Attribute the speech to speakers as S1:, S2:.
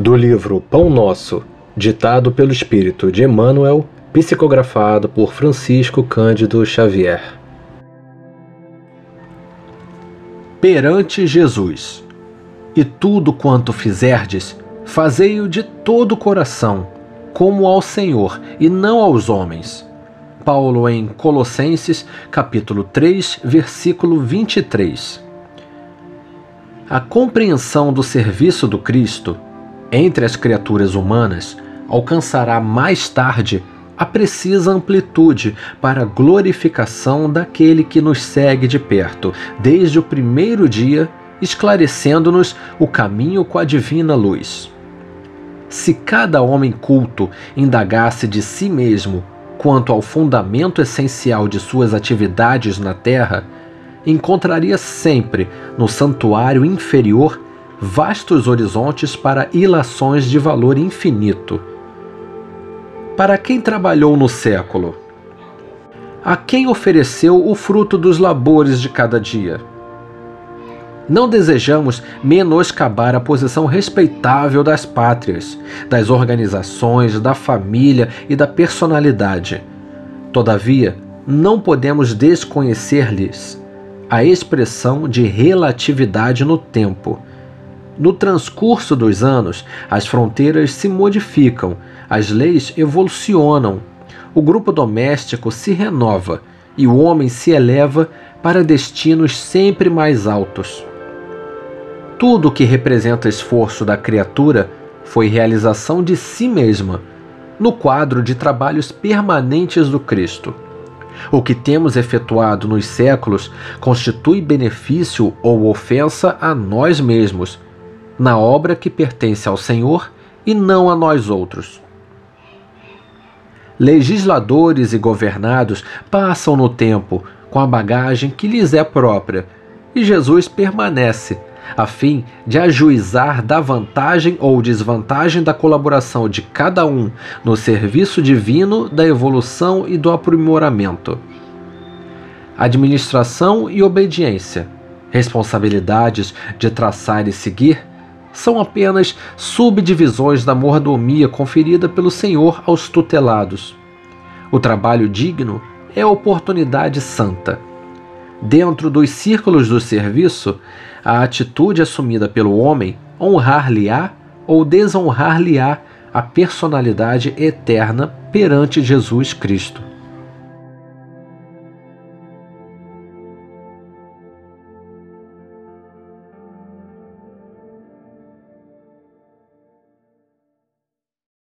S1: Do livro Pão Nosso, ditado pelo espírito de Emmanuel, psicografado por Francisco Cândido Xavier. Perante Jesus. E tudo quanto fizerdes, fazei-o de todo o coração, como ao Senhor e não aos homens. Paulo em Colossenses, capítulo 3, versículo 23. A compreensão do serviço do Cristo entre as criaturas humanas alcançará mais tarde a precisa amplitude para a glorificação daquele que nos segue de perto, desde o primeiro dia, esclarecendo-nos o caminho com a divina luz. Se cada homem culto indagasse de si mesmo quanto ao fundamento essencial de suas atividades na terra, encontraria sempre no santuário inferior vastos horizontes para ilações de valor infinito. Para quem trabalhou no século? A quem ofereceu o fruto dos labores de cada dia? Não desejamos menoscabar a posição respeitável das pátrias, das organizações, da família e da personalidade. Todavia, não podemos desconhecer-lhes a expressão de relatividade no tempo no transcurso dos anos, as fronteiras se modificam, as leis evolucionam, o grupo doméstico se renova e o homem se eleva para destinos sempre mais altos. Tudo o que representa esforço da criatura foi realização de si mesma, no quadro de trabalhos permanentes do Cristo. O que temos efetuado nos séculos constitui benefício ou ofensa a nós mesmos na obra que pertence ao Senhor e não a nós outros. Legisladores e governados passam no tempo com a bagagem que lhes é própria, e Jesus permanece, a fim de ajuizar da vantagem ou desvantagem da colaboração de cada um no serviço divino da evolução e do aprimoramento. Administração e obediência, responsabilidades de traçar e seguir, são apenas subdivisões da mordomia conferida pelo Senhor aos tutelados. O trabalho digno é oportunidade santa. Dentro dos círculos do serviço, a atitude assumida pelo homem honrar-lhe-á ou desonrar-lhe-á a personalidade eterna perante Jesus Cristo.